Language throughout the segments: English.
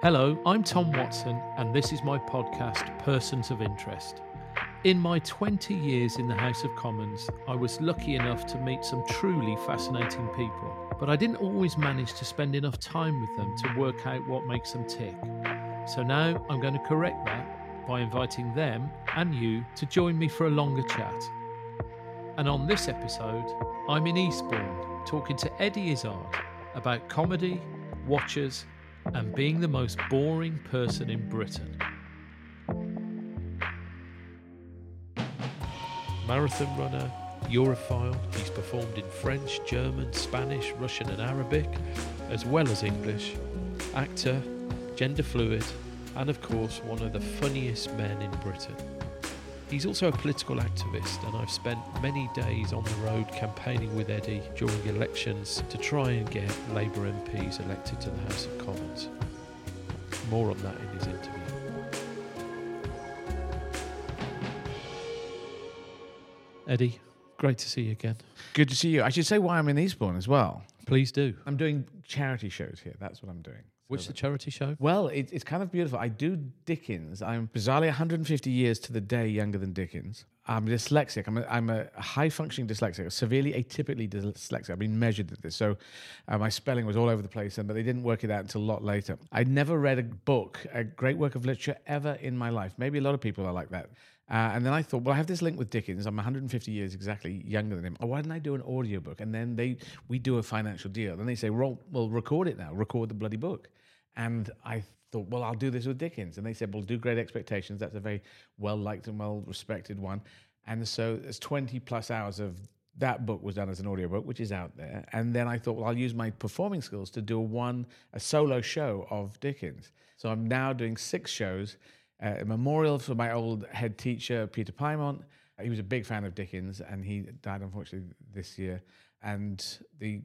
Hello, I'm Tom Watson, and this is my podcast, Persons of Interest. In my 20 years in the House of Commons, I was lucky enough to meet some truly fascinating people, but I didn't always manage to spend enough time with them to work out what makes them tick. So now I'm going to correct that by inviting them and you to join me for a longer chat. And on this episode, I'm in Eastbourne talking to Eddie Izzard about comedy, watchers, and being the most boring person in Britain. Marathon runner, Europhile, he's performed in French, German, Spanish, Russian, and Arabic, as well as English. Actor, gender fluid, and of course, one of the funniest men in Britain. He's also a political activist, and I've spent many days on the road campaigning with Eddie during elections to try and get Labour MPs elected to the House of Commons. More on that in his interview. Eddie, great to see you again. Good to see you. I should say why I'm in Eastbourne as well. Please do. I'm doing charity shows here. That's what I'm doing. Which the charity show? Well, it, it's kind of beautiful. I do Dickens. I'm bizarrely 150 years to the day younger than Dickens. I'm dyslexic. I'm a, I'm a high functioning dyslexic, severely atypically dyslexic. I've been measured at this. So uh, my spelling was all over the place, and but they didn't work it out until a lot later. I never read a book, a great work of literature ever in my life. Maybe a lot of people are like that. Uh, and then I thought, well, I have this link with Dickens. I'm 150 years exactly younger than him. Oh, why didn't I do an audiobook? And then they we do a financial deal. Then they say, well, well, record it now. Record the bloody book. And I thought, well, I'll do this with Dickens. And they said, well, do Great Expectations. That's a very well liked and well respected one. And so there's 20 plus hours of that book was done as an audiobook, which is out there. And then I thought, well, I'll use my performing skills to do a one, a solo show of Dickens. So I'm now doing six shows uh, a memorial for my old head teacher, Peter Pymont. He was a big fan of Dickens, and he died unfortunately this year. And the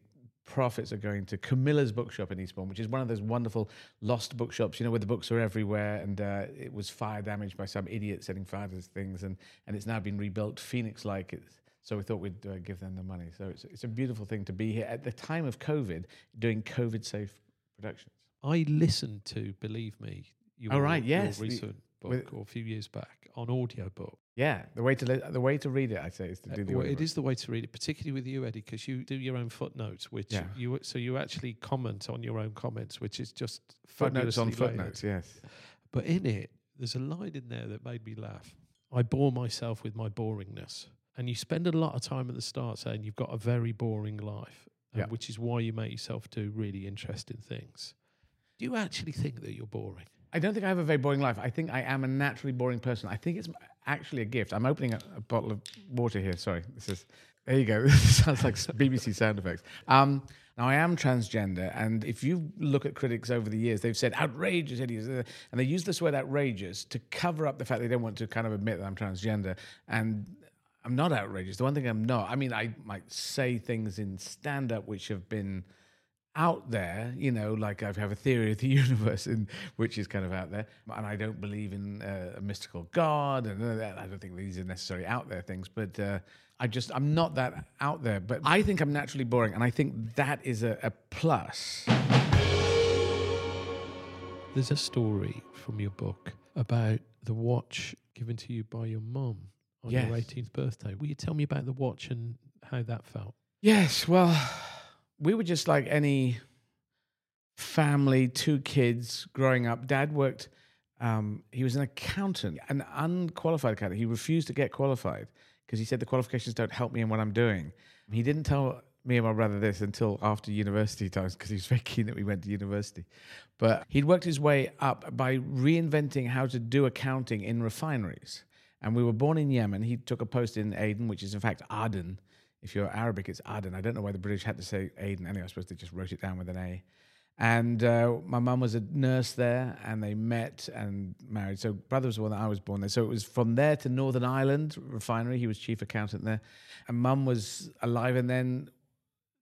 profits are going to Camilla's Bookshop in Eastbourne, which is one of those wonderful lost bookshops, you know, where the books are everywhere. And uh, it was fire damaged by some idiot setting fire to things, and, and it's now been rebuilt Phoenix like. So we thought we'd uh, give them the money. So it's, it's a beautiful thing to be here at the time of COVID, doing COVID safe productions. I listened to, believe me, your, oh, right, yes. your recent book with- or a few years back on audio book. Yeah, the way to li- the way to read it, I'd say, is to do Uh, the. well, it is the way to read it, particularly with you, Eddie, because you do your own footnotes, which Yeah. you so you actually comment on your own comments, which is just footnotes on layered. footnotes. Yes. But in it, there's a line in there that made me laugh. I bore myself with my boringness, and you spend a lot of time at the start saying you've got a very boring life, uh, Yeah. which is why you make yourself do really interesting things. Do you actually think that you're boring? I don't think I have a very boring life. I think I am a naturally boring person. I think it's actually a gift. I'm opening a, a bottle of water here. Sorry, this is. There you go. Sounds like BBC sound effects. Um, now I am transgender, and if you look at critics over the years, they've said outrageous, idiots, uh, and they use this word outrageous to cover up the fact they don't want to kind of admit that I'm transgender. And I'm not outrageous. The one thing I'm not. I mean, I might say things in stand-up which have been out there, you know, like I have a theory of the universe, in, which is kind of out there, and I don't believe in uh, a mystical God, and uh, I don't think these are necessarily out there things, but uh, I just I'm not that out there. But I think I'm naturally boring, and I think that is a, a plus. There's a story from your book about the watch given to you by your mum on your 18th birthday. Will you tell me about the watch and how that felt? Yes, well, we were just like any family, two kids growing up. Dad worked, um, he was an accountant, an unqualified accountant. He refused to get qualified because he said the qualifications don't help me in what I'm doing. He didn't tell me and my brother this until after university times because he was very keen that we went to university. But he'd worked his way up by reinventing how to do accounting in refineries. And we were born in Yemen. He took a post in Aden, which is in fact Aden If you're Arabic, it's Aden. I don't know why the British had to say Aden. Anyway, I suppose they just wrote it down with an A. And uh, my mum was a nurse there, and they met and married. So brother was the one that I was born there. So it was from there to Northern Ireland refinery. He was chief accountant there, and mum was alive. And then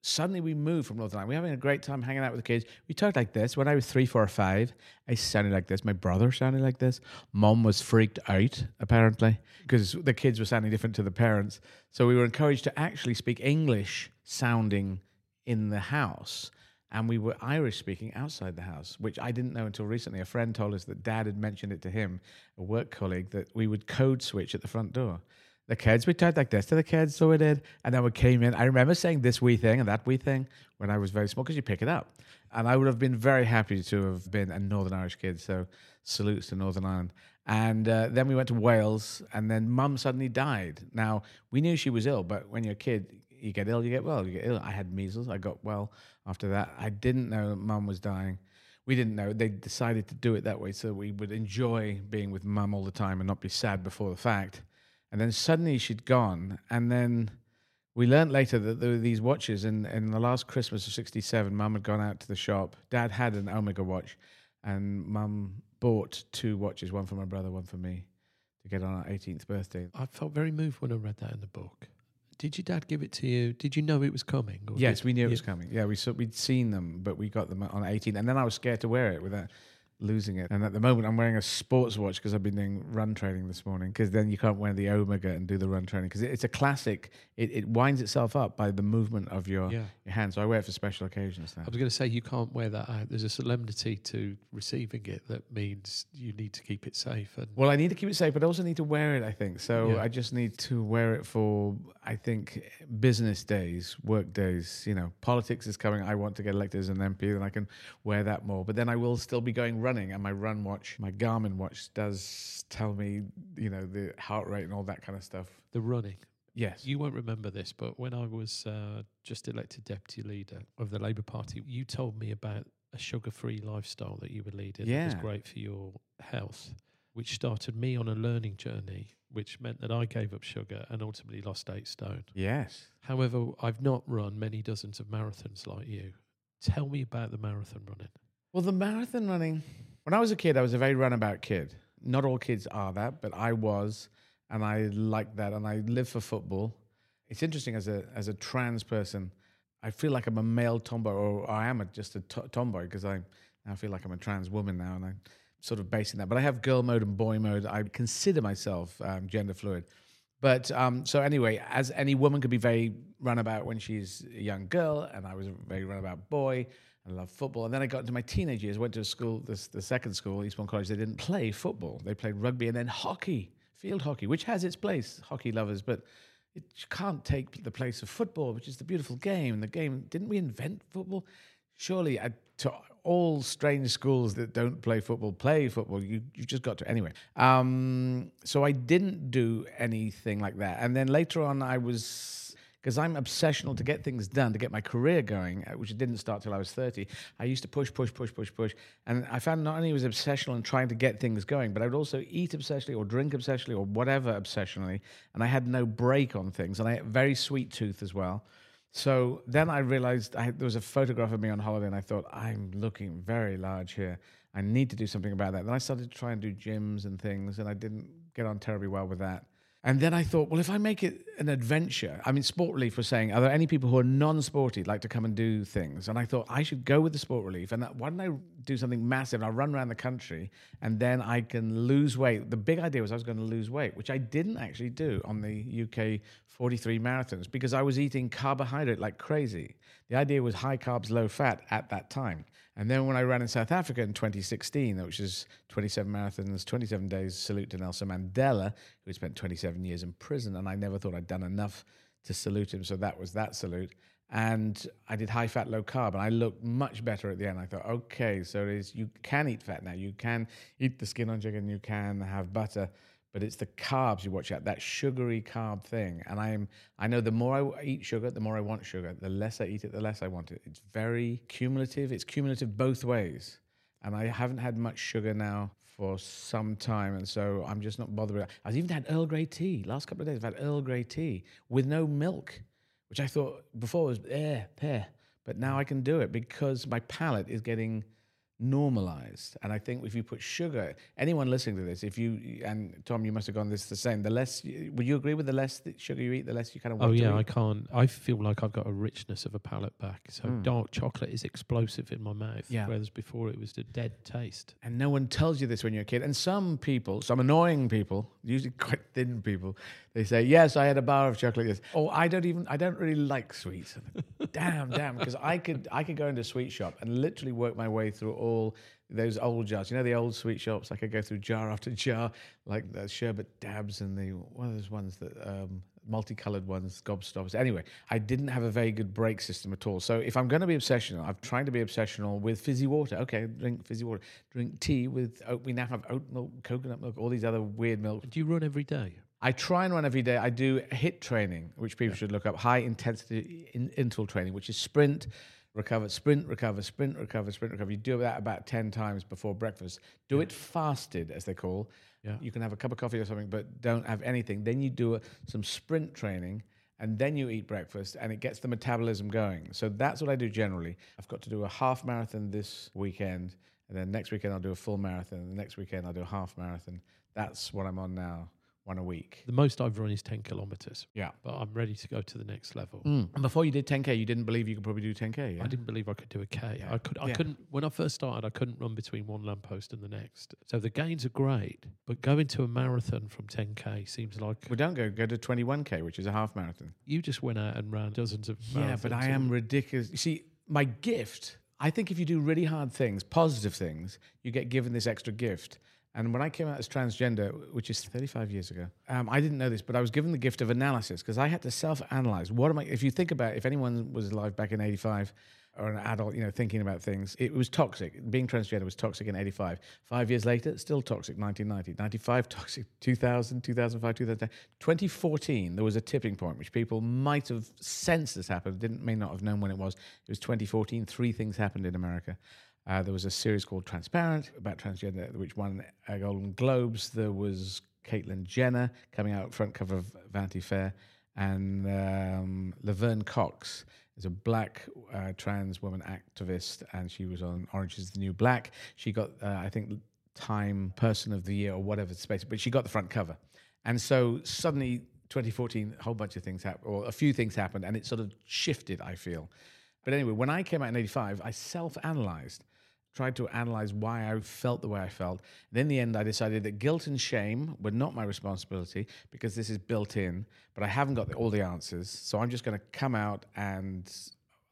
suddenly we moved from Northern Ireland. We were having a great time hanging out with the kids. We talked like this. When I was three, four, or five, I sounded like this. My brother sounded like this. Mom was freaked out, apparently, because the kids were sounding different to the parents. So we were encouraged to actually speak English sounding in the house. And we were Irish speaking outside the house, which I didn't know until recently. A friend told us that dad had mentioned it to him, a work colleague, that we would code switch at the front door the kids, we talked like this to the kids, so we did. And then we came in. I remember saying this wee thing and that wee thing when I was very small because you pick it up. And I would have been very happy to have been a Northern Irish kid. So salutes to Northern Ireland. And uh, then we went to Wales, and then mum suddenly died. Now, we knew she was ill, but when you're a kid, you get ill, you get well. You get ill. I had measles. I got well after that. I didn't know mum was dying. We didn't know. They decided to do it that way so we would enjoy being with mum all the time and not be sad before the fact. And then suddenly she'd gone. And then we learned later that there were these watches. And in the last Christmas of 67, mum had gone out to the shop. Dad had an Omega watch. And mum bought two watches, one for my brother, one for me, to get on our 18th birthday. I felt very moved when I read that in the book. Did your dad give it to you? Did you know it was coming? yes, did, we knew it was coming. Yeah, we saw, we'd seen them, but we got them on 18th. And then I was scared to wear it without losing it. And at the moment, I'm wearing a sports watch because I've been doing run training this morning. Because then you can't wear the Omega and do the run training because it's a classic. It, it winds itself up by the movement of your, Yeah. your hand. So I wear it for special occasions now. I was going to say you can't wear that out. There's a solemnity to receiving it that means you need to keep it safe. And Well, I need to keep it safe, but I also need to wear it. I think so. Yeah. I just need to wear it for I think business days, work days. You know, politics is coming. I want to get elected as an MP, then I can wear that more. But then I will still be going running, and my run watch, my Garmin watch, does tell me, you know, the heart rate and all that kind of stuff. the running. Yes. You won't remember this, but when I was uh, just elected deputy leader of the Labour Party, you told me about a sugar-free lifestyle that you were leading. That was great for your health, which started me on a learning journey, which meant that I gave up sugar and ultimately lost eight stone. yes. However, I've not run many dozens of marathons like you. Tell me about the marathon running. Well, the marathon running. When I was a kid, I was a very runabout kid. Not all kids are that, but I was, and I liked that, and I live for football. It's interesting as a as a trans person, I feel like I'm a male tomboy, or I am a, just a to- tomboy because I now feel like I'm a trans woman now, and I'm sort of basing that. But I have girl mode and boy mode. I consider myself um, gender fluid. But um, so anyway, as any woman could be very runabout when she's a young girl, and I was a very runabout boy. I love football. And then I got into my teenage years, went to a school, this, the second school, Eastbourne College. They didn't play football. They played rugby and then hockey, field hockey, which has its place, hockey lovers, but it can't take the place of football, which is the beautiful game. The game, didn't we invent football? Surely, I, to all strange schools that don't play football, play football. You, you've just got to. Anyway, um, so I didn't do anything like that. And then later on, I was because I'm obsessional to get things done, to get my career going, uh, which didn't start till I was 30. I used to push, push, push, push, push. And I found not only was obsessional in trying to get things going, but I would also eat obsessionally or drink obsessionally or whatever obsessionally. And I had no break on things. And I had very sweet tooth as well. So then I realized I, there was a photograph of me on holiday, and I thought, I'm looking very large here. I need to do something about that. Then I started to try and do gyms and things, and I didn't get on terribly well with that. And then I thought, well, if I make it an adventure, I mean, Sport Relief was saying, are there any people who are non-sporty like to come and do things? And I thought I should go with the Sport Relief, and that, why don't I do something massive? And I'll run around the country, and then I can lose weight. The big idea was I was going to lose weight, which I didn't actually do on the UK 43 marathons because I was eating carbohydrate like crazy. The idea was high carbs, low fat at that time. And then when I ran in South Africa in 2016, which is 27 marathons, 27 days, salute to Nelson Mandela, who spent 27 years in prison. And I never thought I'd done enough to salute him. So that was that salute. And I did high fat, low carb, and I looked much better at the end. I thought, okay, so it is, you can eat fat now. You can eat the skin on chicken, you can have butter, but it's the carbs you watch out, that sugary carb thing. And I'm, I know the more I eat sugar, the more I want sugar. The less I eat it, the less I want it. It's very cumulative. It's cumulative both ways. And I haven't had much sugar now for some time. And so I'm just not bothered. I've even had Earl Grey tea. Last couple of days, I've had Earl Grey tea with no milk, which I thought before was eh, pear. But now I can do it because my palate is getting normalized. And I think if you put sugar, anyone listening to this, if you and Tom, you must have gone this the same. The less, would you agree with the less that sugar you eat, the less you kind of Oh yeah, I can't. I feel like I've got a richness of a palate back. So Mm. dark chocolate is explosive in my mouth. Yeah. Whereas before it was a dead taste. And no one tells you this when you're a kid. And some people, some annoying people, usually quite thin people, they say, "Yes, I had a bar of chocolate." Yes. Oh, I don't even. I don't really like sweets. damn, damn. Because I could, I could go into a sweet shop and literally work my way through all those old jars. You know the old sweet shops. I could go through jar after jar, like the sherbet dabs and the what are those ones that um, multicolored ones, gobstoppers. Anyway, I didn't have a very good break system at all. So if I'm going to be obsessional, I'm trying to be obsessional with fizzy water. Okay, drink fizzy water. Drink tea with oat. We now have oat milk, coconut milk, all these other weird milk. Do you run every day? I try and run every day. I do HIIT training, which people should look up high intensity in, interval training, which is sprint, recover, sprint, recover, sprint, recover, sprint, recover. You do that about 10 times before breakfast. Do it fasted, as they call. Yeah. You can have a cup of coffee or something, but don't have anything. Then you do a, some sprint training. And then you eat breakfast, and it gets the metabolism going. So that's what I do generally. I've got to do a half marathon this weekend, and then next weekend I'll do a full marathon. And the next weekend I'll do a half marathon. That's what I'm on now, one a week. The most I've run is ten kilometers, Yeah. but I'm ready to go to the next level. Mm. And before you did 10k, you didn't believe you could probably do 10k. Yeah. I didn't believe I could do a K. Yeah. I could. I Yeah. couldn't. When I first started, I couldn't run between one lamppost and the next. So the gains are great, but going to a marathon from 10k seems like Well, don't go. Go to 21k, which is a half marathon. you just went out and ran dozens of. Yeah, but I am ridiculous. You see, my gift. I think if you do really hard things, positive things, you get given this extra gift. And when I came out as transgender, which is 35 years ago, um, I didn't know this, but I was given the gift of analysis because I had to self-analyze. What am I? If you think about, if anyone was alive back in '85 or an adult, you know, thinking about things, it was toxic. Being transgender was toxic in '85. Five years later, still toxic. 1990, 95, toxic. 2000, 2005, 2010, 2014. There was a tipping point which people might have sensed this happened, didn't may not have known when it was. It was 2014. Three things happened in America. Uh, there was a series called Transparent about transgender, which won Golden Globes. There was Caitlyn Jenner coming out front cover of Vanity Fair, and um, Laverne Cox is a black uh, trans woman activist, and she was on Orange Is the New Black. She got, uh, I think, Time Person of the Year or whatever space, but she got the front cover. And so suddenly, 2014, a whole bunch of things happened, or a few things happened, and it sort of shifted, I feel. But anyway, when I came out in 85, I self analyzed, tried to analyze why I felt the way I felt. And in the end, I decided that guilt and shame were not my responsibility because this is built in, but I haven't got the, all the answers. So I'm just going to come out and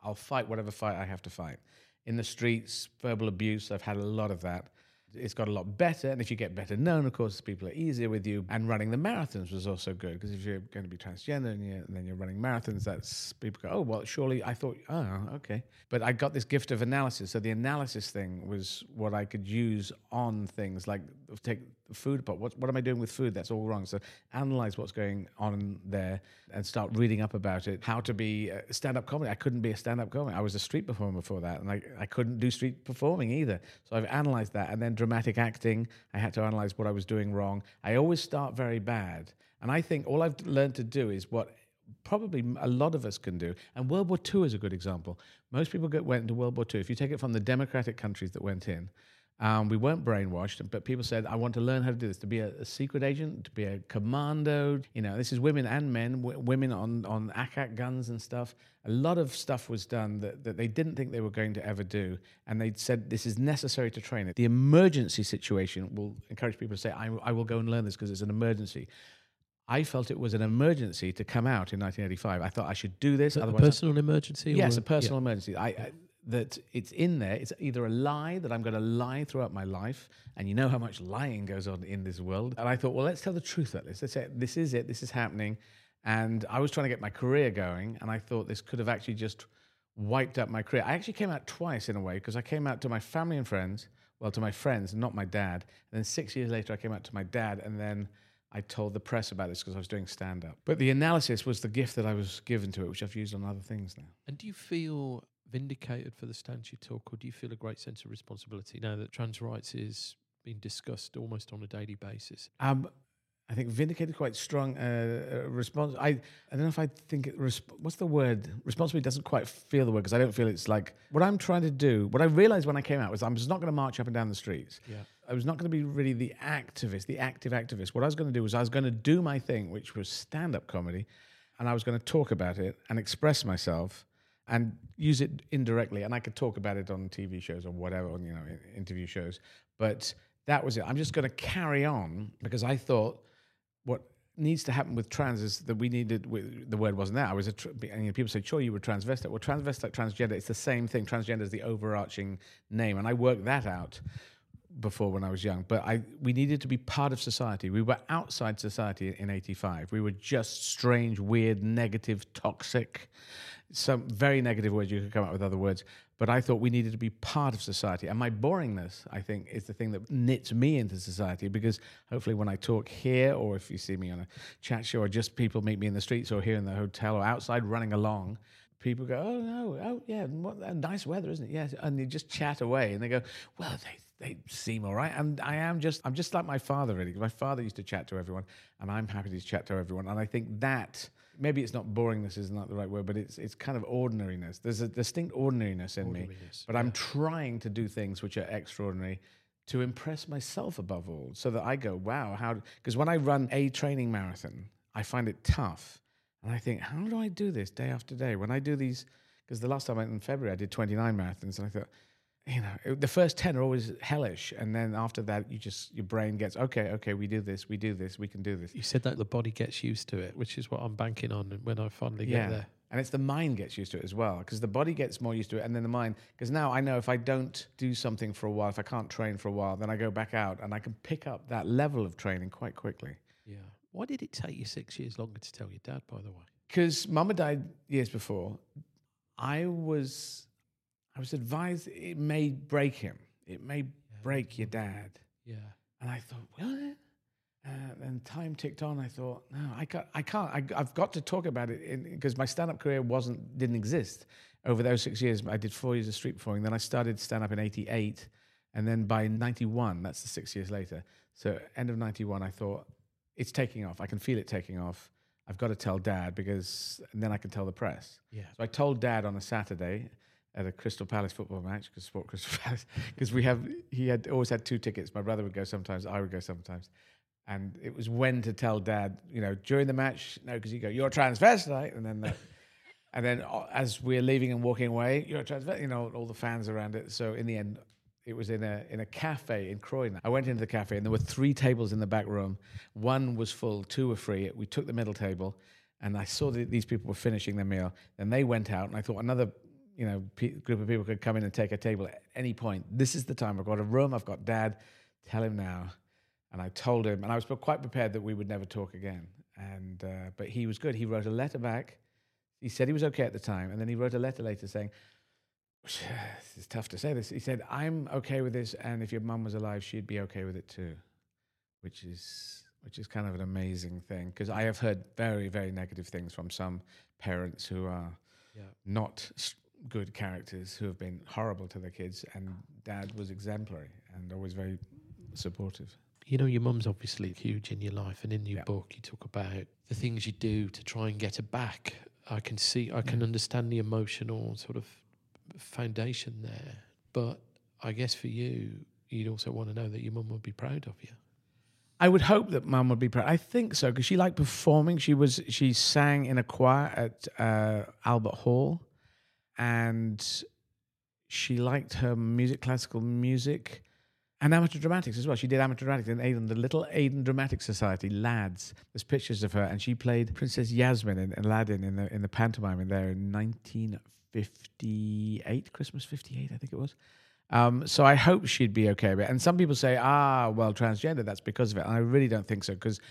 I'll fight whatever fight I have to fight. In the streets, verbal abuse, I've had a lot of that. It's got a lot better, and if you get better known, of course, people are easier with you. And running the marathons was also good because if you're going to be transgender and, and then you're running marathons, that's people go, oh well, surely I thought, oh okay. But I got this gift of analysis, so the analysis thing was what I could use on things like take food apart. What what am I doing with food? That's all wrong. So analyze what's going on there and start reading up about it. How to be a stand-up comedy. I couldn't be a stand-up comic. I was a street performer before that, and I, I couldn't do street performing either. So I've analyzed that, and then dramatic acting. I had to analyze what I was doing wrong. I always start very bad, and I think all I've learned to do is what probably a lot of us can do. And World War II is a good example. Most people get, went into World War II. If you take it from the democratic countries that went in, um, we weren't brainwashed, but people said, I want to learn how to do this, to be a, a secret agent, to be a commando. You know, this is women and men, w- women on, on ack-ack guns and stuff. A lot of stuff was done that, that they didn't think they were going to ever do. And they said, this is necessary to train it. The emergency situation will encourage people to say, I, I will go and learn this because it's an emergency. I felt it was an emergency to come out in 1985. I thought I should do this. a otherwise, I- personal emergency. Yes, a personal emergency. I, I that it's in there. It's either a lie that I'm going to lie throughout my life, and you know how much lying goes on in this world. And I thought, well, let's tell the truth about this. Let's say this is it. This is happening. And I was trying to get my career going, and I thought this could have actually just wiped up my career. I actually came out twice in a way because I came out to my family and friends, well, to my friends, not my dad. And then six years later, I came out to my dad, and then I told the press about this because I was doing stand up. But the analysis was the gift that I was given to it, which I've used on other things now. And do you feel vindicated for the stance you took, or do you feel a great sense of responsibility now that trans rights is being discussed almost on a daily basis? Um, I think vindicated quite strong uh, uh, response. I I don't know if I think it, resp- what's the word responsibility doesn't quite feel the word because I don't feel it's like what I'm trying to do. What I realized when I came out was I'm just not going to march up and down the streets. Yeah. I was not going to be really the activist, the active activist. What I was going to do was I was going to do my thing, which was stand up comedy, and I was going to talk about it and express myself and use it indirectly. And I could talk about it on TV shows or whatever, on, you know, interview shows. But that was it. I'm just going to carry on because I thought what needs to happen with trans is that we needed the word wasn't there. I was a tr- and you know, people say, "Sure, you were transvestite." Well, transvestite, transgender, it's the same thing. Transgender is the overarching name, and I worked that out before when I was young. But I we needed to be part of society. We were outside society in '85. We were just strange, weird, negative, toxic. Some very negative words. You could come up with other words. But I thought we needed to be part of society. And my boringness, I think, is the thing that knits me into society because hopefully when I talk here or if you see me on a chat show or just people meet me in the streets or here in the hotel or outside running along, people go, oh, no, oh, yeah, what, uh, nice weather, isn't it? Yes. And you just chat away and they go, well, they, they seem all right. And I am just, I'm just like my father, really. My father used to chat to everyone and I'm happy to chat to everyone. And I think that maybe it's not boringness is not the right word, but it's it's kind of ordinariness. There's a distinct ordinariness in me, Ordinariness, but I'm trying to do things which are extraordinary to impress myself above all, so that I go, wow, how? Because when I run a training marathon, I find it tough, and I think, how do I do this day after day? When I do these, because the last time I went in February, I did 29 marathons, and I thought. You know, the first 10 are always hellish. And then after that, you just, your brain gets, okay, okay, we do this, we do this, we can do this. You said that the body gets used to it, which is what I'm banking on when I finally get there. And it's the mind gets used to it as well because the body gets more used to it. And then the mind, because now I know if I don't do something for a while, if I can't train for a while, then I go back out and I can pick up that level of training quite quickly. Yeah. Why did it take you six years longer to tell your dad, by the way? Because mama died years before, I was, I was advised it may break him. It may break your dad. Yeah. And I thought, what? Uh, and time ticked on. I thought, no, I can't. I can't. I, I've got to talk about it because my stand-up career wasn't didn't exist over those six years. I did four years of street performing. Then I started stand-up in '88, and then by '91, that's the six years later. So end of '91, I thought it's taking off. I can feel it taking off. I've got to tell Dad because and then I can tell the press. Yeah. So I told Dad on a Saturday at a Crystal Palace football match because sport Crystal Palace because we have he had always had two tickets. My brother would go sometimes, I would go sometimes, and it was when to tell Dad, you know, during the match, no, because you go, you're transvestite, and then and then uh, as we're leaving and walking away, you're transvestite, you know, all the fans around it. So in the end. It was in a in a cafe in Croydon. I went into the cafe and there were three tables in the back room. One was full, two were free. We took the middle table, and I saw that these people were finishing their meal. Then they went out, and I thought another you know pe- group of people could come in and take a table at any point. This is the time. I've got a room. I've got dad. Tell him now. And I told him, and I was quite prepared that we would never talk again. And uh, but he was good. He wrote a letter back. He said he was okay at the time, and then he wrote a letter later saying, "It's tough to say this." He said, "I'm okay with this, and if your mum was alive, she'd be okay with it too," which is which is kind of an amazing thing because I have heard very very negative things from some parents who are Yeah. not good characters who have been horrible to their kids, and dad was exemplary and always very supportive. You know, your mum's obviously huge in your life, and in your Yeah. book, you talk about the things you do to try and get her back. I can see, I can understand the emotional sort of foundation there. But I guess for you, you'd also want to know that your mum would be proud of you. I would hope that mum would be proud. I think so because she liked performing. She was she sang in a choir at uh, Albert Hall, and she liked her music, classical music, and amateur dramatics as well. She did amateur dramatics in Aden, the Little Aden Dramatic Society, lads. There's pictures of her, and she played Princess Yasmin in Aladdin in the in the pantomime in there in 1958, Christmas 58, I think it was. Um, so I hope she'd be okay with it. And some people say, ah, well, transgender, that's because of it. And I really don't think so because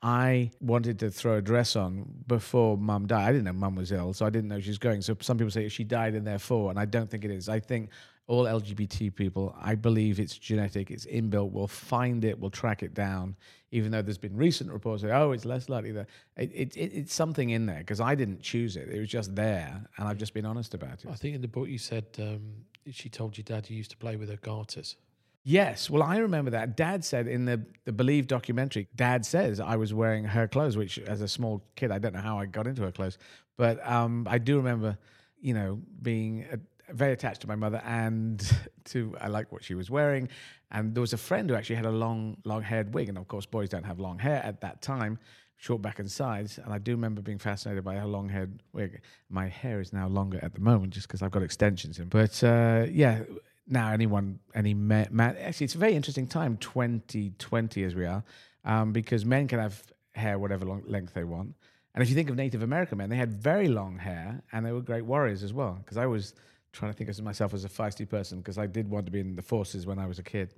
I wanted to throw a dress on before mum died. I didn't know mum was ill, so I didn't know she was going. So some people say she died in and therefore, and I don't think it is. I think all LGBT people, I believe it's genetic, it's inbuilt. We'll find it, we'll track it down. Even though there's been recent reports say, oh, it's less likely that it, it, it, it's something in there because I didn't choose it. It was just there, and I've just been honest about it. I think in the book you said um, she told your dad you used to play with her garters. Yes, well, I remember that. Dad said in the the Believe documentary, Dad says I was wearing her clothes, which as a small kid, I don't know how I got into her clothes, but um, I do remember, you know, being uh very attached to my mother and to I like what she was wearing. And there was a friend who actually had a long, long haired wig, and of course, boys don't have long hair at that time. Short back and sides, and I do remember being fascinated by her long haired wig. My hair is now longer at the moment just because I've got extensions in. But uh, yeah, now anyone any man, actually it's a very interesting time 2020 as we are um, because men can have hair whatever long, length they want. And if you think of native american men they had very long hair and they were great warriors as well. Because i was trying to think of myself as a feisty person because i did want to be in the forces when i was a kid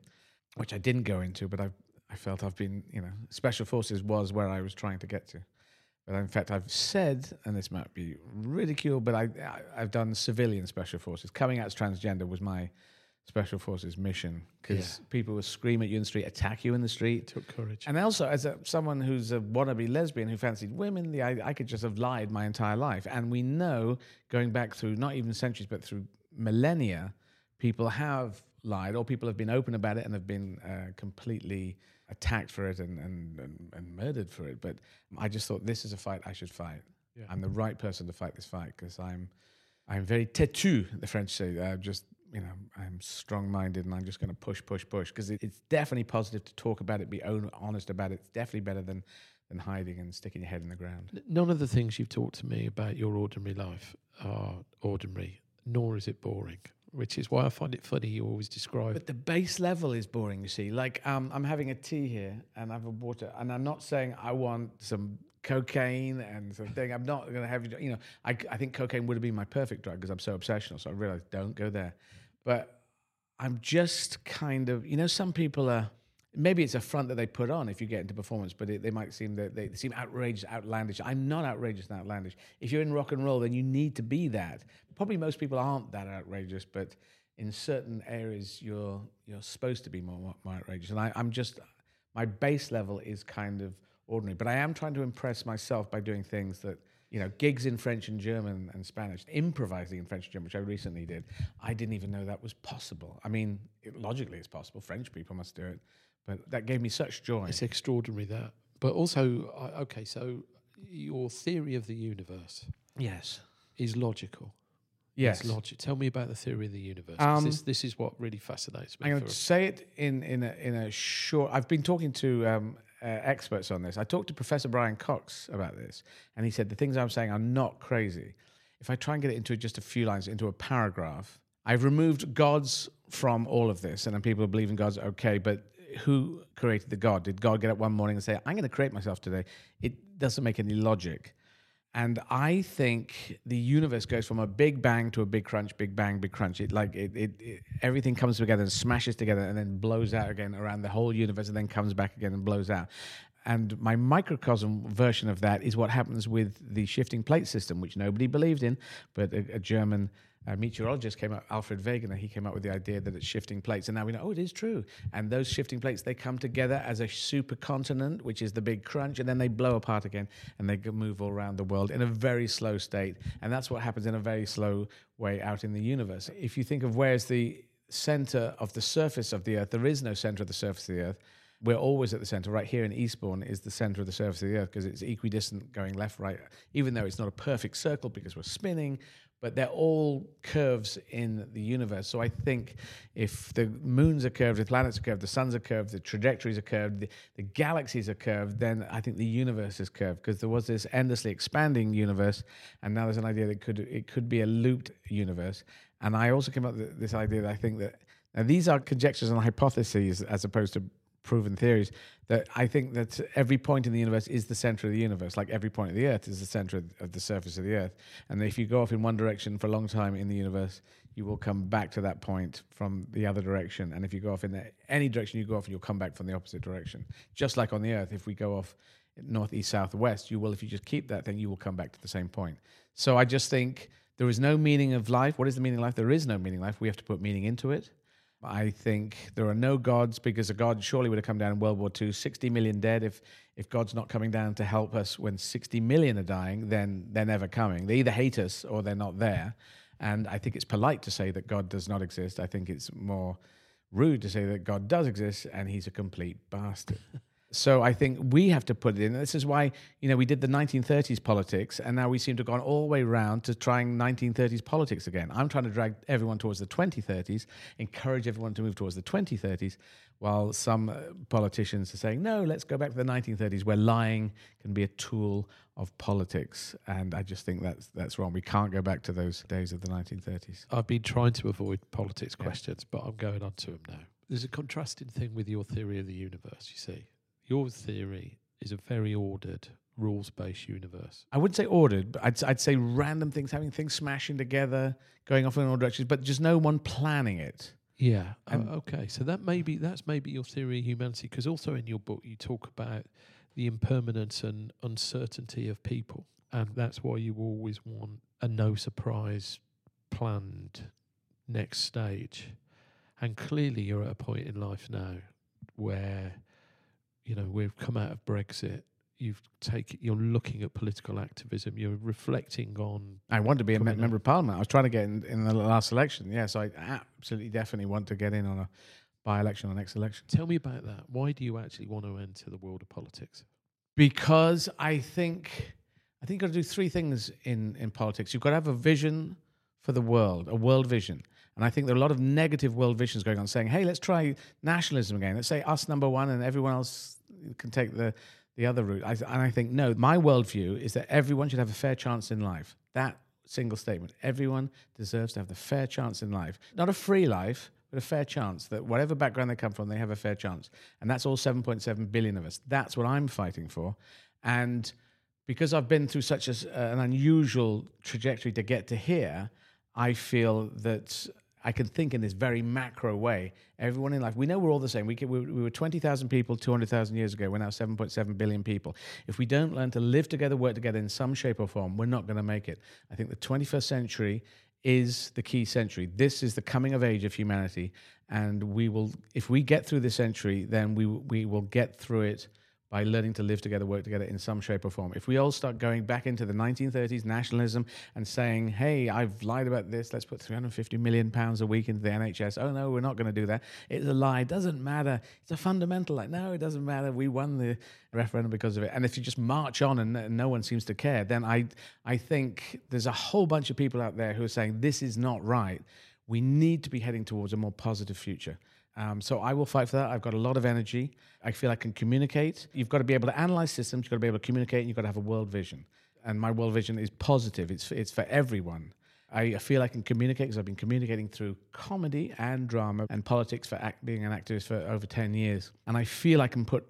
which i didn't go into but i, I felt i've been you know special forces was where i was trying to get to. But in fact, I've said, and this might be ridiculed, but I, I, have done civilian special forces. Coming out as transgender was my special forces mission because Yeah. people would scream at you in the street, attack you in the street. Took courage. And also, as a, someone who's a wannabe lesbian who fancied women, the, I, I could just have lied my entire life. And we know, going back through not even centuries, but through millennia, people have lied or people have been open about it and have been uh, completely attacked for it and, and, and, and murdered for it. But I just thought this is a fight I should fight. Yeah. I'm the right person to fight this fight because I'm, I'm very têtu, the French say. Uh, just you know, I'm strong-minded and I'm just going to push, push, push because it, it's definitely positive to talk about it, be own, honest about it. It's definitely better than than hiding and sticking your head in the ground. None of the things you've talked to me about your ordinary life are ordinary, nor is it boring. Which is why I find it funny you always describe. But the base level is boring, you see. Like, um, I'm having a tea here and I have a water, and I'm not saying I want some cocaine and something. I'm not going to have you, you know, I, I think cocaine would have been my perfect drug because I'm so obsessional. So I realized don't go there. But I'm just kind of, you know, some people are, maybe it's a front that they put on if you get into performance, but it, they might seem that they seem outrageous, outlandish. I'm not outrageous and outlandish. If you're in rock and roll, then you need to be that. Probably most people aren't that outrageous, but in certain areas, you're you're supposed to be more, more outrageous. And I, I'm just my base level is kind of ordinary, but I am trying to impress myself by doing things that you know, gigs in French and German and Spanish, improvising in French and German, which I recently did. I didn't even know that was possible. I mean, it, logically, it's possible. French people must do it, but that gave me such joy. It's extraordinary that. But also, okay, so your theory of the universe Yes. is logical. Yes. It's logic. Tell me about the theory of the universe. Um, this, this is what really fascinates me. I'm going to say it in in a, in a short. I've been talking to um, uh, experts on this. I talked to Professor Brian Cox about this, and he said the things I'm saying are not crazy. If I try and get it into just a few lines, into a paragraph, I've removed gods from all of this, and then people who believe in gods, okay, but who created the god? Did God get up one morning and say, "I'm going to create myself today"? It doesn't make any logic. And I think the universe goes from a big bang to a big crunch, big bang, big crunch. It like it, it, it everything comes together and smashes together and then blows out again around the whole universe and then comes back again and blows out. And my microcosm version of that is what happens with the shifting plate system, which nobody believed in, but a, a German uh, meteorologist came up, Alfred Wegener, he came up with the idea that it's shifting plates. And now we know, oh, it is true. And those shifting plates, they come together as a supercontinent, which is the big crunch, and then they blow apart again and they move all around the world in a very slow state. And that's what happens in a very slow way out in the universe. If you think of where's the center of the surface of the earth, there is no center of the surface of the earth. We're always at the center. Right here in Eastbourne is the center of the surface of the earth because it's equidistant going left, right, even though it's not a perfect circle because we're spinning, but they're all curves in the universe. So I think if the moons are curved, the planets are curved, the suns are curved, the trajectories are curved, the, the galaxies are curved, then I think the universe is curved because there was this endlessly expanding universe, and now there's an idea that it could it could be a looped universe. And I also came up with this idea that I think that now these are conjectures and hypotheses as opposed to proven theories that I think that every point in the universe is the center of the universe, like every point of the earth is the center of, the surface of the earth. And if you go off in one direction for a long time in the universe, you will come back to that point from the other direction. And if you go off in the, any direction you go off, you'll come back from the opposite direction. Just like on the earth, if we go off north, east, south, west, you will, if you just keep that thing, you will come back to the same point. So I just think there is no meaning of life. What is the meaning of life? There is no meaning of life. We have to put meaning into it. I think there are no gods because a god surely would have come down in World War II. 60 million dead. If if God's not coming down to help us when 60 million are dying, then they're never coming. They either hate us or they're not there. And I think it's polite to say that God does not exist. I think it's more rude to say that God does exist and he's a complete bastard. so I think we have to put it in. This is why, you know, we did the 1930s politics and now we seem to have gone all the way around to trying 1930s politics again. I'm trying to drag everyone towards the 2030s, encourage everyone to move towards the 2030s, while some uh, politicians are saying, no, let's go back to the 1930s where lying can be a tool of politics. And I just think that's that's wrong. We can't go back to those days of the 1930s. I've been trying to avoid politics questions, but I'm going on to them now. There's a contrasting thing with your theory of the universe, you see. Your theory is a very ordered, rules based universe. I wouldn't say ordered, but I'd, I'd say random things, having things smashing together, going off in all directions, but just no one planning it. Yeah. Oh, okay. So that maybe that's maybe your theory of humanity, because also in your book you talk about the impermanence and uncertainty of people, and that's why you always want a no surprise planned next stage. And clearly, you're at a point in life now where you know we've come out of Brexit. You've taken. You're looking at political activism. You're reflecting on. I want to be a me- member of parliament. I was trying to get in, in the last election. Yeah, so I absolutely definitely want to get in on a by election or next election. Tell me about that. Why do you actually want to enter the world of politics? because I think I think you've got to do three things in in politics. You've got to have a vision for the world, a world vision. And I think there are a lot of negative world visions going on, saying, "Hey, let's try nationalism again. Let's say us number one, and everyone else can take the the other route." I, and I think no, my worldview is that everyone should have a fair chance in life. That single statement: everyone deserves to have the fair chance in life, not a free life, but a fair chance that whatever background they come from, they have a fair chance. And that's all 7.7 billion of us. That's what I'm fighting for. And because I've been through such a an unusual trajectory to get to here, I feel that I can think in this very macro way. Everyone in life, we know we're all the same. We, can, we, we were 20,000 people 200,000 years ago. We're now 7.7 billion people. If we don't learn to live together, work together in some shape or form, we're not going to make it. I think the 21st century is the key century. This is the coming of age of humanity, and we will, if we get through this century, then we we will get through it by learning to live together, work together in some shape or form. If we all start going back into the 1930s nationalism and saying, "Hey, I've lied about this. Let's put 350 million pounds a week into the NHS." Oh no, we're not going to do that. It's a lie. It doesn't matter. It's a fundamental. Like, no, it doesn't matter. We won the referendum because of it. And if you just march on and no one seems to care, then I I think there's a whole bunch of people out there who are saying this is not right. We need to be heading towards a more positive future. Um, so I will fight for that. I've got a lot of energy. I feel I can communicate. You've got to be able to analyze systems. You've got to be able to communicate. And you've got to have a world vision. And my world vision is positive. It's it's for everyone. I feel I can communicate because I've been communicating through comedy and drama and politics for act, being an activist for over ten years. And I feel I can put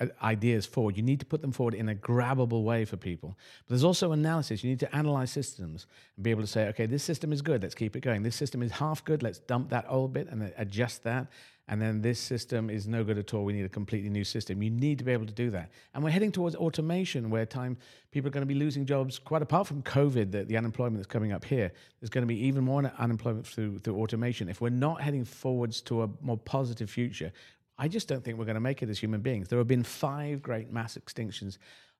Uh, ideas forward. You need to put them forward in a grabbable way for people. But there's also analysis. You need to analyze systems and be able to say, okay, this system is good. Let's keep it going. This system is half good. Let's dump that old bit and adjust that. And then this system is no good at all. We need a completely new system. You need to be able to do that. And we're heading towards automation, where time people are going to be losing jobs. Quite apart from COVID, the, the unemployment that's coming up here, there's going to be even more unemployment through through automation. If we're not heading forwards to a more positive future, I just don't think we're going to make it as human beings. There have been five great mass extinctions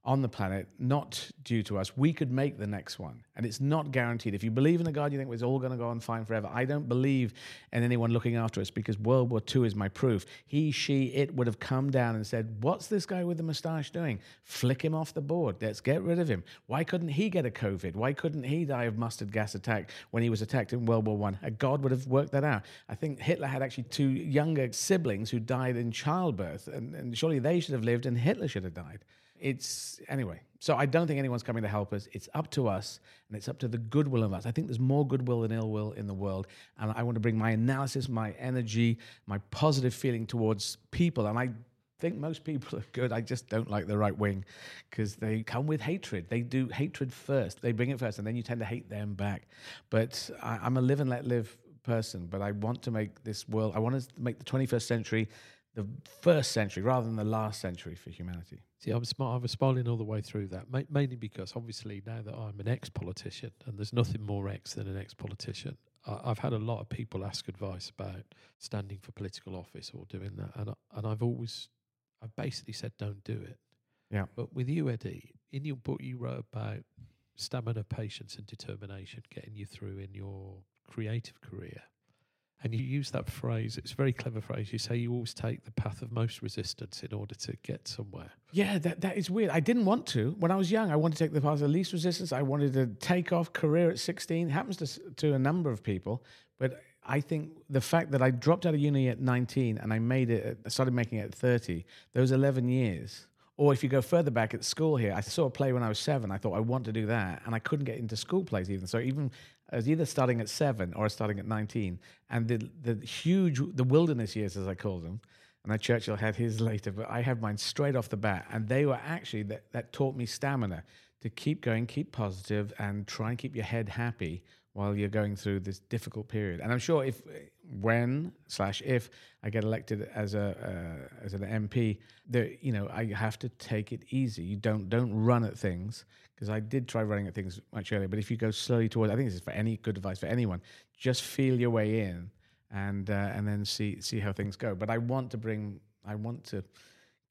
on the planet, not due to us. We could make the next one, and it's not guaranteed. If you believe in a God, you think it's all going to go on fine forever. I don't believe in anyone looking after us because World War II is my proof. He, she, it would have come down and said, What's this guy with the mustache doing? Flick him off the board. Let's get rid of him. Why couldn't he get a COVID? Why couldn't he die of mustard gas attack when he was attacked in World War One? A God would have worked that out. I think Hitler had actually two younger siblings who died in childbirth, and, and surely they should have lived and Hitler should have died it's anyway. So I don't think anyone's coming to help us. It's up to us, and it's up to the goodwill of us. I think there's more goodwill than ill will in the world, and I want to bring my analysis, my energy, my positive feeling towards people. And I think most people are good. I just don't like the right wing because they come with hatred. They do hatred first. They bring it first, and then you tend to hate them back. But I, I'm a live and let live person. But I want to make this world. I want to make the 21st century the first century rather than the last century for humanity. See, I was, I was smiling all the way through that, ma- mainly because obviously now that I'm an ex-politician, and there's nothing more ex than an ex-politician, I, I've had a lot of people ask advice about standing for political office or doing that, and I, and I've always, I've basically said don't do it. Yeah. But with you, Eddie, in your book, you wrote about stamina, patience, and determination getting you through in your creative career. And you use that phrase, it's a very clever phrase. You say you always take the path of most resistance in order to get somewhere. Yeah, that, that is weird. I didn't want to. When I was young, I wanted to take the path of least resistance. I wanted to take off career at 16. It happens to, to a number of people. But I think the fact that I dropped out of uni at 19 and I made it, I started making it at 30, those 11 years. Or if you go further back at school here, I saw a play when I was seven. I thought I want to do that, and I couldn't get into school plays even. So even I was either starting at seven or starting at 19. And the the huge the wilderness years, as I call them, and that Churchill had his later, but I had mine straight off the bat, and they were actually that that taught me stamina to keep going, keep positive, and try and keep your head happy while you're going through this difficult period. And I'm sure if, when slash if I get elected as a uh, as an MP, there you know I have to take it easy. You don't don't run at things because I did try running at things much earlier. But if you go slowly towards, I think this is for any good advice for anyone. Just feel your way in, and uh, and then see see how things go. But I want to bring, I want to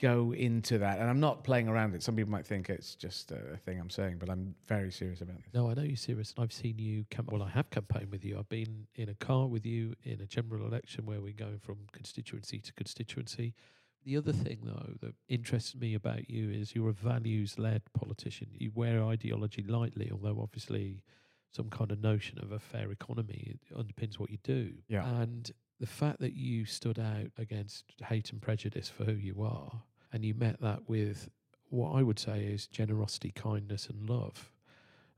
go into that. And I'm not playing around it. Some people might think it's just a thing I'm saying, but I'm very serious about this. No, I know you're serious. I've seen you camp. Well, I have campaigned with you. I've been in a car with you in a general election where we're going from constituency to constituency. The other thing, though, that interests me about you is you're a values led politician. You wear ideology lightly, although obviously some kind of notion of a fair economy underpins what you do. Yeah. And the fact that you stood out against hate and prejudice for who you are, and you met that with what I would say is generosity, kindness, and love.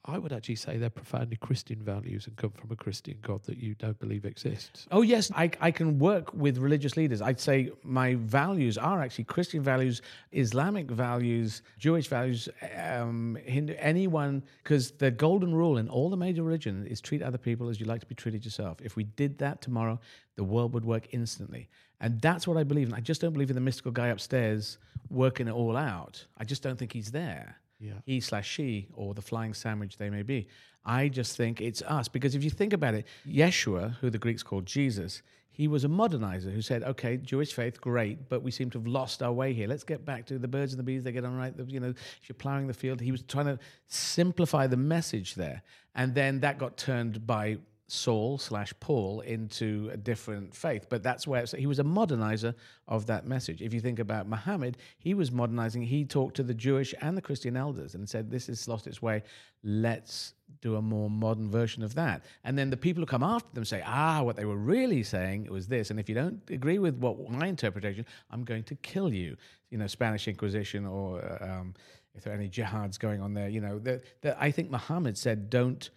I would actually say they're profoundly Christian values and come from a Christian God that you don't believe exists. Oh, yes, I, I can work with religious leaders. I'd say my values are actually Christian values, Islamic values, Jewish values, um, Hindu, anyone, because the golden rule in all the major religions is treat other people as you like to be treated yourself. If we did that tomorrow, the world would work instantly. And that's what I believe in. I just don't believe in the mystical guy upstairs working it all out. I just don't think he's there Yeah. he slash she or the flying sandwich they may be. I just think it's us because if you think about it, Yeshua, who the Greeks called Jesus, he was a modernizer who said, "Okay, Jewish faith, great, but we seem to have lost our way here. Let's get back to the birds and the bees. They get on right. You know, if you're plowing the field, he was trying to simplify the message there, and then that got turned by Saul slash Paul into a different faith. But that's where so he was a modernizer of that message. If you think about Muhammad, he was modernizing. He talked to the Jewish and the Christian elders and said, "This has lost its way. Let's do a more modern version of that." And then the people who come after them say, "Ah, what they were really saying was this." And if you don't agree with what my interpretation, I'm going to kill you. You know, Spanish Inquisition or um, if there are any jihads going on there. You know, that that I think Muhammad said, "Don't."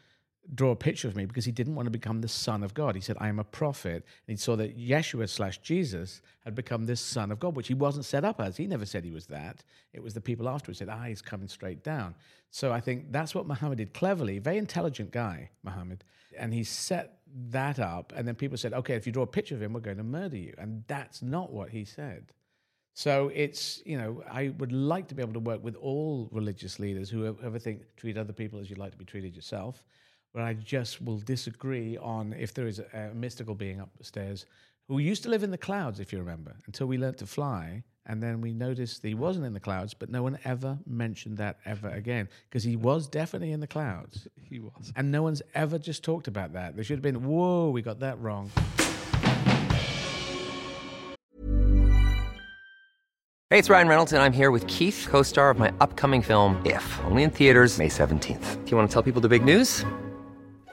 Draw a picture of me because he didn't want to become the son of God. He said, I am a prophet. And he saw that Yeshua slash Jesus had become this son of God, which he wasn't set up as. He never said he was that. It was the people afterwards said, ah, he's coming straight down. So I think that's what Muhammad did cleverly. Very intelligent guy, Muhammad. And he set that up. And then people said, okay, if you draw a picture of him, we're going to murder you. And that's not what he said. So it's, you know, I would like to be able to work with all religious leaders who ever think treat other people as you'd like to be treated yourself. But I just will disagree on if there is a, a mystical being upstairs who used to live in the clouds, if you remember, until we learned to fly. And then we noticed that he wasn't in the clouds, but no one ever mentioned that ever again because he was definitely in the clouds. He was. And no one's ever just talked about that. There should have been, whoa, we got that wrong. Hey, it's Ryan Reynolds, and I'm here with Keith, co star of my upcoming film, If, only in theaters, May 17th. Do you want to tell people the big news?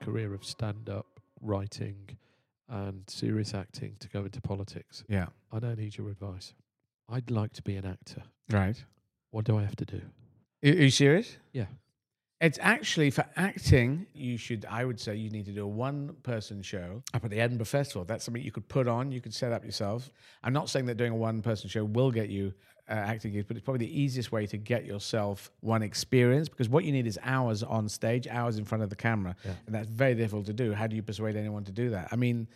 career of stand up, writing, and serious acting to go into politics. Yeah. I don't need your advice. I'd like to be an actor. Right. What do I have to do? Are you serious? Yeah. It's actually for acting, you should, I would say, you need to do a one person show up at the Edinburgh Festival. That's something you could put on, you could set up yourself. I'm not saying that doing a one person show will get you uh, acting gigs, but it's probably the easiest way to get yourself one experience because what you need is hours on stage, hours in front of the camera. And that's very difficult to do. How do you persuade anyone to do that? I mean,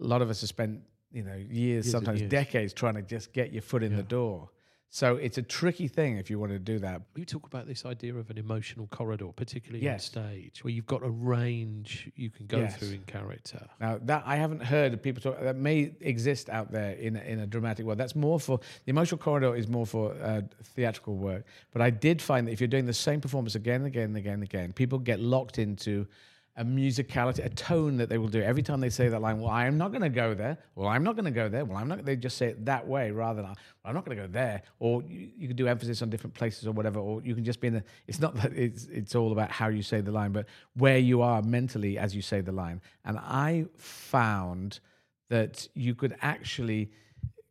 a lot of us have spent, you know, years, and sometimes years. decades trying to just get your foot in the door. So it's a tricky thing if you want to do that. You talk about this idea of an emotional corridor, particularly Yes. on stage, where you've got a range you can go Yes. through in character. Now that I haven't heard of people talk that may exist out there in a, in a dramatic world. That's more for the emotional corridor is more for uh, theatrical work. But I did find that if you're doing the same performance again and again and again and again, people get locked into a musicality, a tone that they will do every time they say that line. Well, I'm not going to go there. Well, I'm not going to go there. Well, I'm not. They just say it that way rather than I'm not going to go there. Or you, you could do emphasis on different places or whatever. Or you can just be in the. It's not that it's it's all about how you say the line, but where you are mentally as you say the line. And I found that you could actually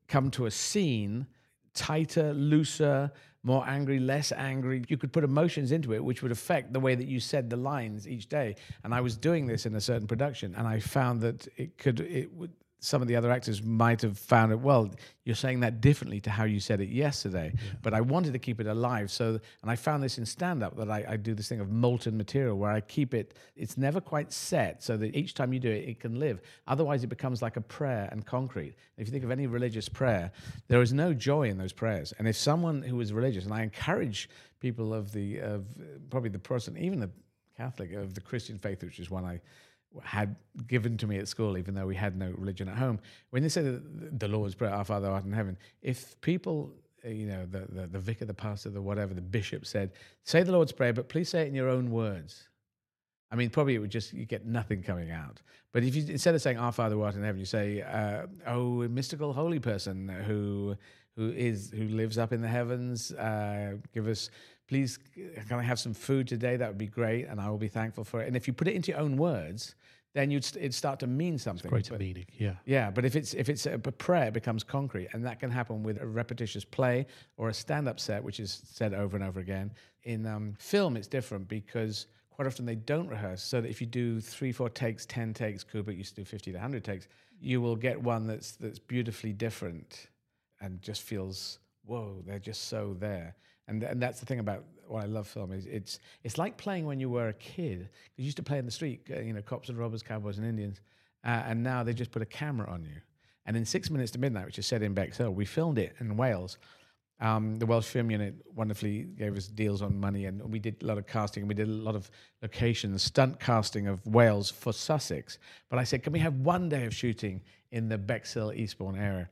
come to a scene tighter, looser, more angry, less angry. You could put emotions into it, which would affect the way that you said the lines each day. And I was doing this in a certain production, and I found that it could, it would. Some of the other actors might have found it. Well, you're saying that differently to how you said it yesterday, but I wanted to keep it alive. So, and I found this in stand-up that I, I do this thing of molten material where I keep it. It's never quite set, so that each time you do it, it can live. Otherwise, it becomes like a prayer and concrete. If you think of any religious prayer, there is no joy in those prayers. And if someone who is religious, and I encourage people of the of probably the Protestant, even the Catholic of the Christian faith, which is one I had given to me at school, even though we had no religion at home. When they say the, Lord's Prayer, Our Father art in heaven, if people, uh, you know, the, the, the vicar, the pastor, the whatever, the bishop said, say the Lord's Prayer, but please say it in your own words. I mean, probably it would just you get nothing coming out. But if you instead of saying "Our Father who art in heaven," you say, uh, "Oh, mystical holy person who who is who lives up in the heavens, uh, give us please can I have some food today? That would be great, and I will be thankful for it." And if you put it into your own words, then you'd it'd start to mean something. Greater But- meaning, yeah. yeah, but if it's if it's a, a prayer, it becomes concrete, and that can happen with a repetitious play or a stand-up set, which is said over and over again. In um, film, it's different because quite often they don't rehearse. So that if you do three, four takes, ten takes, Kubrick used to do fifty to hundred takes, you will get one that's that's beautifully different, and just feels whoa, they're just so there. And and that's the thing about what I love film is it's it's like playing when you were a kid. You used to play in the street, uh, you know, cops and robbers, cowboys and Indians, uh, and now they just put a camera on you. And in Six Minutes to Midnight, which is set in Bexhill, we filmed it in Wales. Um, the Welsh Film Unit wonderfully gave us deals on money, and we did a lot of casting. We did a lot of locations, stunt casting of Wales for Sussex. But I said, can we have one day of shooting in the Bexhill Eastbourne area?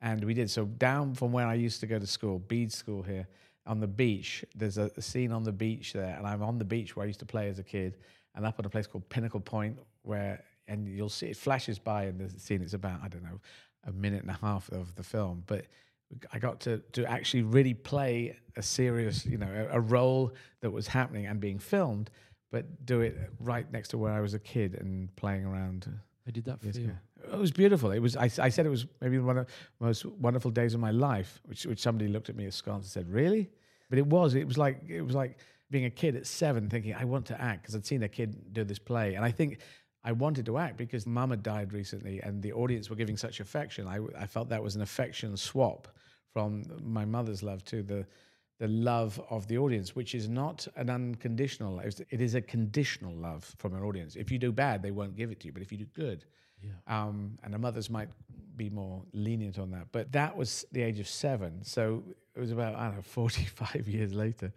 And we did. So down from where I used to go to school, Bede School here, on the beach. There's a, a scene on the beach there, and I'm on the beach where I used to play as a kid, and up on a place called Pinnacle Point, where and you'll see it flashes by in the scene. It's about I don't know a minute and a half of the film, but I got to to actually really play a serious, you know, a, a role that was happening and being filmed, but do it right next to where I was a kid and playing around. I did that for years you. ago. It was beautiful. It was. I, I said it was maybe one of the most wonderful days of my life. Which, which somebody looked at me askance and said, "Really?" But it was. It was like it was like being a kid at seven, thinking I want to act because I'd seen a kid do this play, and I think I wanted to act because Mum had died recently, and the audience were giving such affection. I, I felt that was an affection swap from my mother's love to the the love of the audience, which is not an unconditional. love. It is a conditional love from an audience. If you do bad, they won't give it to you, but if you do good, um, and the mothers might be more lenient on that. But that was the age of seven. So it was about, I don't know, 45 years later,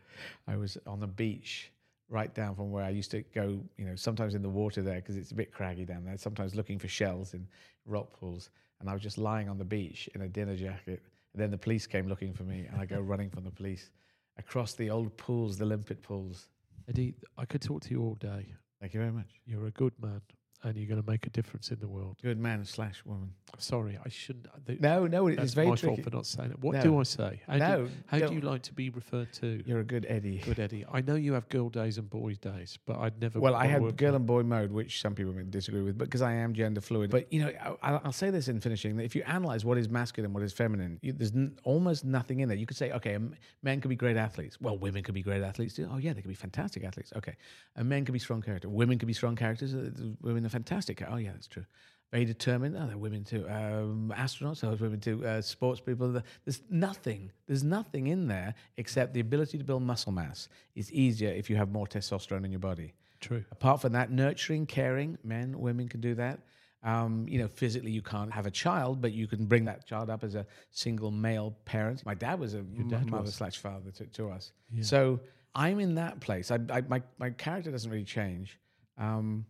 I was on the beach right down from where I used to go, you know, sometimes in the water there because it's a bit craggy down there, sometimes looking for shells in rock pools. And I was just lying on the beach in a dinner jacket. And then the police came looking for me, and I go running from the police across the old pools, the limpet pools. Eddie, I could talk to you all day. Thank you very much. You're a good man. And you're going to make a difference in the world. Good man slash woman. Sorry, I shouldn't. uh, th- No, no, it's very my tricky. fault for not saying it. What No. do I say? How, No, do, how do don't. you like to be referred to? You're a good Eddie. Good Eddie. I know you have girl days and boys days, but I'd never. Well, I had girl in. and boy mode, which some people may disagree with, but because I am gender fluid. But you know, I- I'll, I'll say this in finishing: that if you analyze what is masculine, what is feminine, you, there's n- almost nothing in there. You could say, okay, men could be great athletes. Well, women could be great athletes too. Oh yeah, they could be fantastic athletes. Okay, and men could be strong character. Women could be strong characters. Uh, Women are fantastic. Oh yeah, that's true. Very determined. Oh, they're women too. Um, astronauts. Those women too. Uh, sports people. There's nothing. There's nothing in there except the ability to build muscle mass is easier if you have more testosterone in your body. True. Apart from that, nurturing, caring, men, women can do that. Um, you know, physically you can't have a child, but you can bring that child up as a single male parent. My dad was a dad mother was. slash father to, to us. So I'm in that place. I, I, my, my character doesn't really change. Um,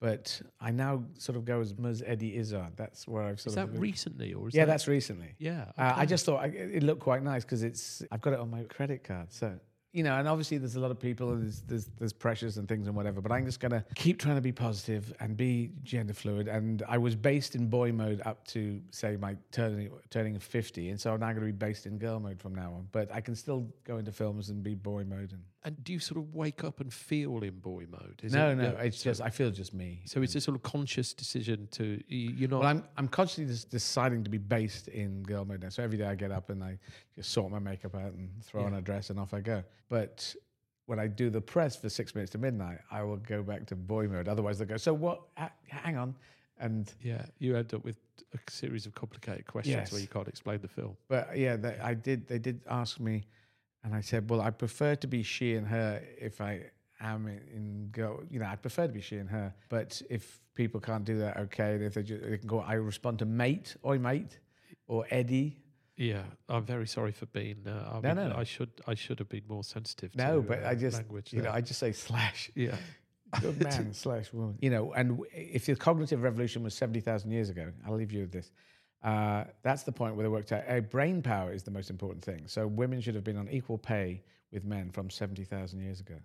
but I now sort of go as Ms. Eddie Izzard. That's where I've sort Is of. that recently or is yeah, that, that's recently. yeah? Uh, I just thought I, it looked quite nice because it's I've got it on my credit card. So you know, and obviously there's a lot of people and there's there's, there's pressures and things and whatever. But I'm just gonna keep trying to be positive and be gender fluid. And I was based in boy mode up to say my turning turning 50, and so I'm now going to be based in girl mode from now on. But I can still go into films and be boy mode. And And do you sort of wake up and feel in boy mode? Is no, it, no, it's so, just I feel just me. So it's a sort of conscious decision to you- you're not. Well, I'm I'm consciously just deciding to be based in girl mode now. So every day I get up and I just sort my makeup out and throw on a dress and off I go. But when I do the press for six minutes to midnight, I will go back to boy mode. Otherwise, they'll go. So what? Hang on. And yeah, you end up with a series of complicated questions where you can't explain the film. but yeah, they, I did. They did ask me, and I said, well, I prefer to be she and her if I am in, in girl. You know, I prefer to be she and her. But if people can't do that, okay. If they, ju- they can go, I respond to mate, oi mate, or Eddie. Yeah, I'm very sorry for being. Uh, I, No, mean, no, no. I should I should have been more sensitive. No, to, but uh, I just, language. you know. I just say slash. yeah, Good man slash woman. You know, and w- if the cognitive revolution was 70,000 years ago, I'll leave you with this. Uh, that's the point where they worked out uh, brain power is the most important thing. So women should have been on equal pay with men from 70,000 years ago.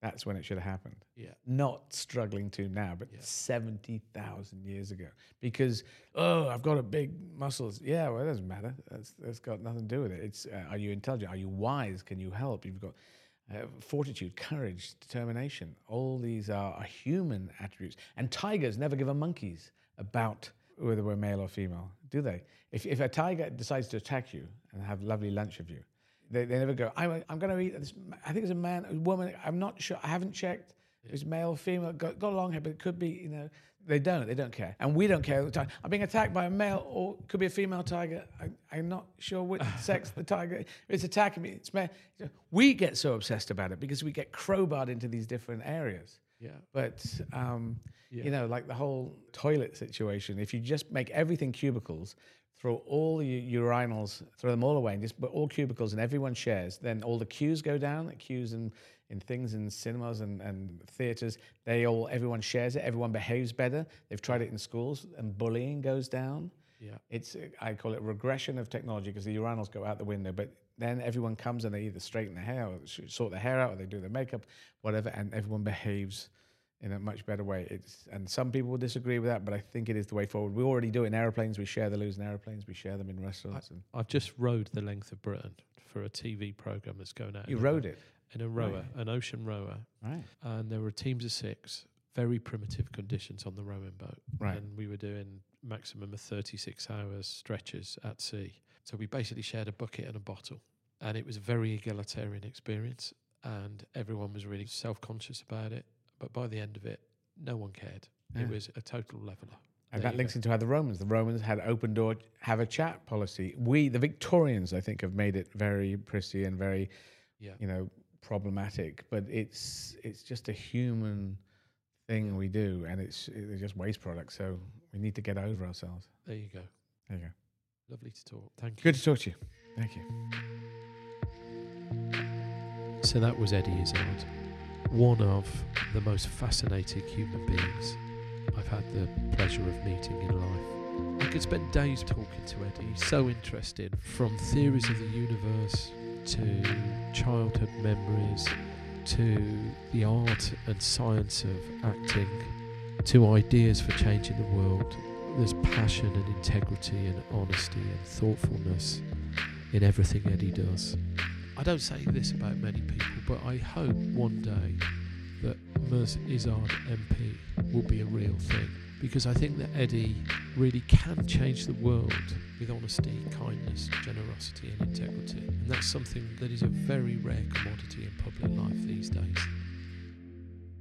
That's when it should have happened. yeah. Not struggling to now, but Yeah. 70,000 years ago. Because, oh, I've got a big muscles. Yeah, well, it doesn't matter. That's, that's got nothing to do with it. It's uh, are you intelligent? Are you wise? Can you help? You've got uh, fortitude, courage, determination. All these are, are human attributes. And tigers never give a monkeys about whether we're male or female, do they? If, if a tiger decides to attack you and have lovely lunch with you, they, they never go, I'm, I'm going to eat this. I think it's a man, a woman. I'm not sure. I haven't checked. If it's male, female, got, got long hair, but it could be, you know, they don't. They don't care. And we don't care all the time. I'm being attacked by a male or could be a female tiger. I, I'm not sure which sex the tiger it's attacking me. It's male. We get so obsessed about it because we get crowbarred into these different areas. Yeah. But um, Yeah. you know, like the whole toilet situation. If you just make everything cubicles, throw all the urinals, throw them all away, and just put all cubicles, and everyone shares, then all the queues go down. Queues in in things in cinemas and, and theaters, they all everyone shares it. Everyone behaves better. They've tried it in schools, and bullying goes down. Yeah. It's I call it regression of technology because the urinals go out the window, but then everyone comes and they either straighten their hair or sort their hair out or they do their makeup, whatever, and everyone behaves in a much better way. It's and some people will disagree with that, but I think it is the way forward. We already do it in airplanes. We share the loos in airplanes. We share them in restaurants. and I've just rode the length of Britain for a TV program that's going out. you rode it, in a rower, an ocean rower, right? and there were teams of six. Very primitive conditions on the rowing boat, Right. and we were doing maximum of thirty-six hours stretches at sea. So we basically shared a bucket and a bottle, and it was a very egalitarian experience, and everyone was really self-conscious about it. But by the end of it, no one cared. Yeah. It was a total leveler. And There that links go. into how the Romans, the Romans had open door, have a chat policy. We, the Victorians, I think, have made it very prissy and very, Yeah. you know, problematic. But it's it's just a human thing we do, and it's it's just waste products. So we need to get over ourselves. There you go. There you go. Lovely to talk. Thank you. Good to talk to you. Thank you. So that was Eddie Izzard, one of the most fascinating human beings I've had the pleasure of meeting in life. I could spend days talking to Eddie. He's so interesting, from theories of the universe to childhood memories to the art and science of acting to ideas for changing the world. There's passion and integrity and honesty and thoughtfulness in everything Eddie does. I don't say this about many people, but I hope one day that Ms. Izzard MP will be a real thing because I think that Eddie really can change the world with honesty, kindness, generosity, and integrity. And that's something that is a very rare commodity in public life these days.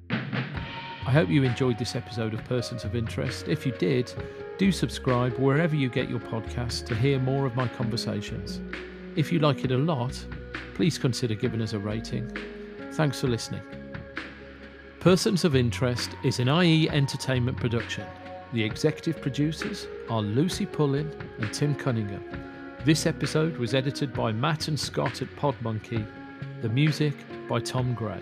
I hope you enjoyed this episode of Persons of Interest. If you did, do subscribe wherever you get your podcasts to hear more of my conversations. If you like it a lot, please consider giving us a rating. Thanks for listening. Persons of Interest is an IE entertainment production. The executive producers are Lucy Pullin and Tim Cunningham. This episode was edited by Matt and Scott at Podmonkey. The music by Tom Gray.